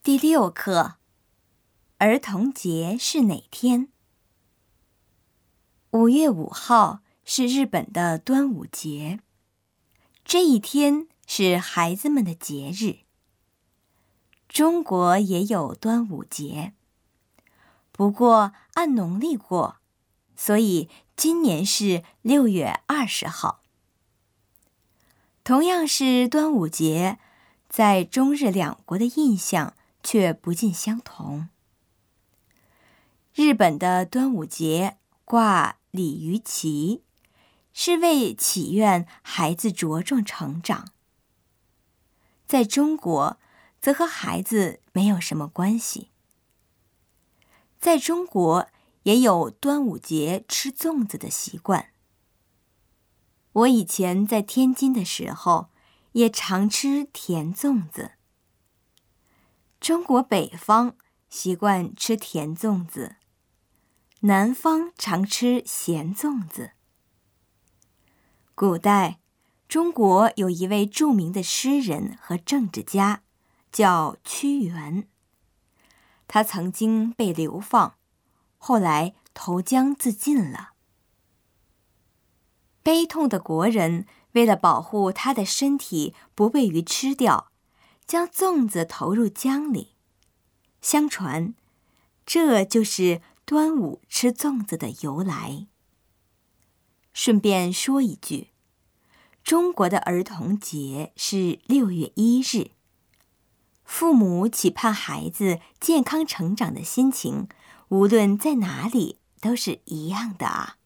第六课：儿童节是哪天？五月五号是日本的端午节，这一天是孩子们的节日。中国也有端午节，不过按农历过，所以今年是六月二十号。同样是端午节，在中日两国的印象。却不尽相同。日本的端午节挂鲤鱼旗，是为祈愿孩子茁壮成长。在中国，则和孩子没有什么关系。在中国，也有端午节吃粽子的习惯。我以前在天津的时候，也常吃甜粽子。中国北方习惯吃甜粽子，南方常吃咸粽子。古代，中国有一位著名的诗人和政治家，叫屈原。他曾经被流放，后来投江自尽了。悲痛的国人为了保护他的身体不被鱼吃掉。将粽子投入江里，相传，这就是端午吃粽子的由来。顺便说一句，中国的儿童节是六月一日。父母期盼孩子健康成长的心情，无论在哪里都是一样的啊。